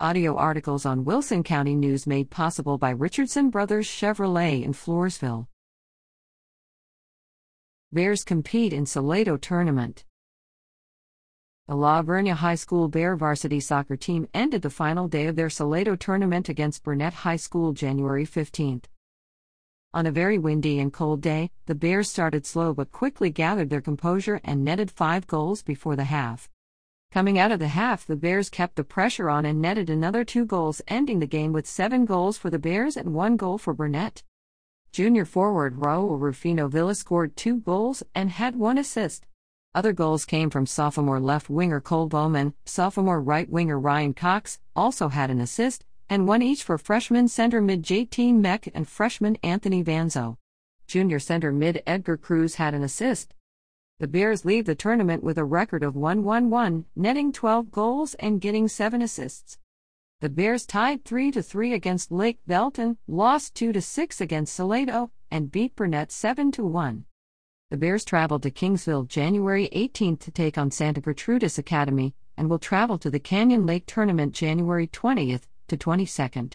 Audio articles on Wilson County News made possible by Richardson Brothers Chevrolet in Floresville. Bears compete in Salado Tournament. The La Vernia High School Bear varsity soccer team ended the final day of their Salado tournament against Burnet High School January 15. On a very windy and cold day, the Bears started slow but quickly gathered their composure and netted five goals before the half. Coming out of the half, the Bears kept the pressure on and netted another two goals, ending the game with seven goals for the Bears and one goal for Burnet. Junior forward Raul Rufino Villa scored two goals and had one assist. Other goals came from sophomore left winger Cole Bowman, sophomore right winger Ryan Cox, also had an assist, and one each for freshman center mid JT Meck and freshman Anthony Vanzo. Junior center mid Edgar Cruz had an assist. The Bears leave the tournament with a record of 1 1 1, netting 12 goals and getting 7 assists. The Bears tied 3 3 against Lake Belton, lost 2 6 against Salado, and beat Burnet 7 1. The Bears traveled to Kingsville January 18 to take on Santa Gertrudis Academy, and will travel to the Canyon Lake Tournament January 20 to 22.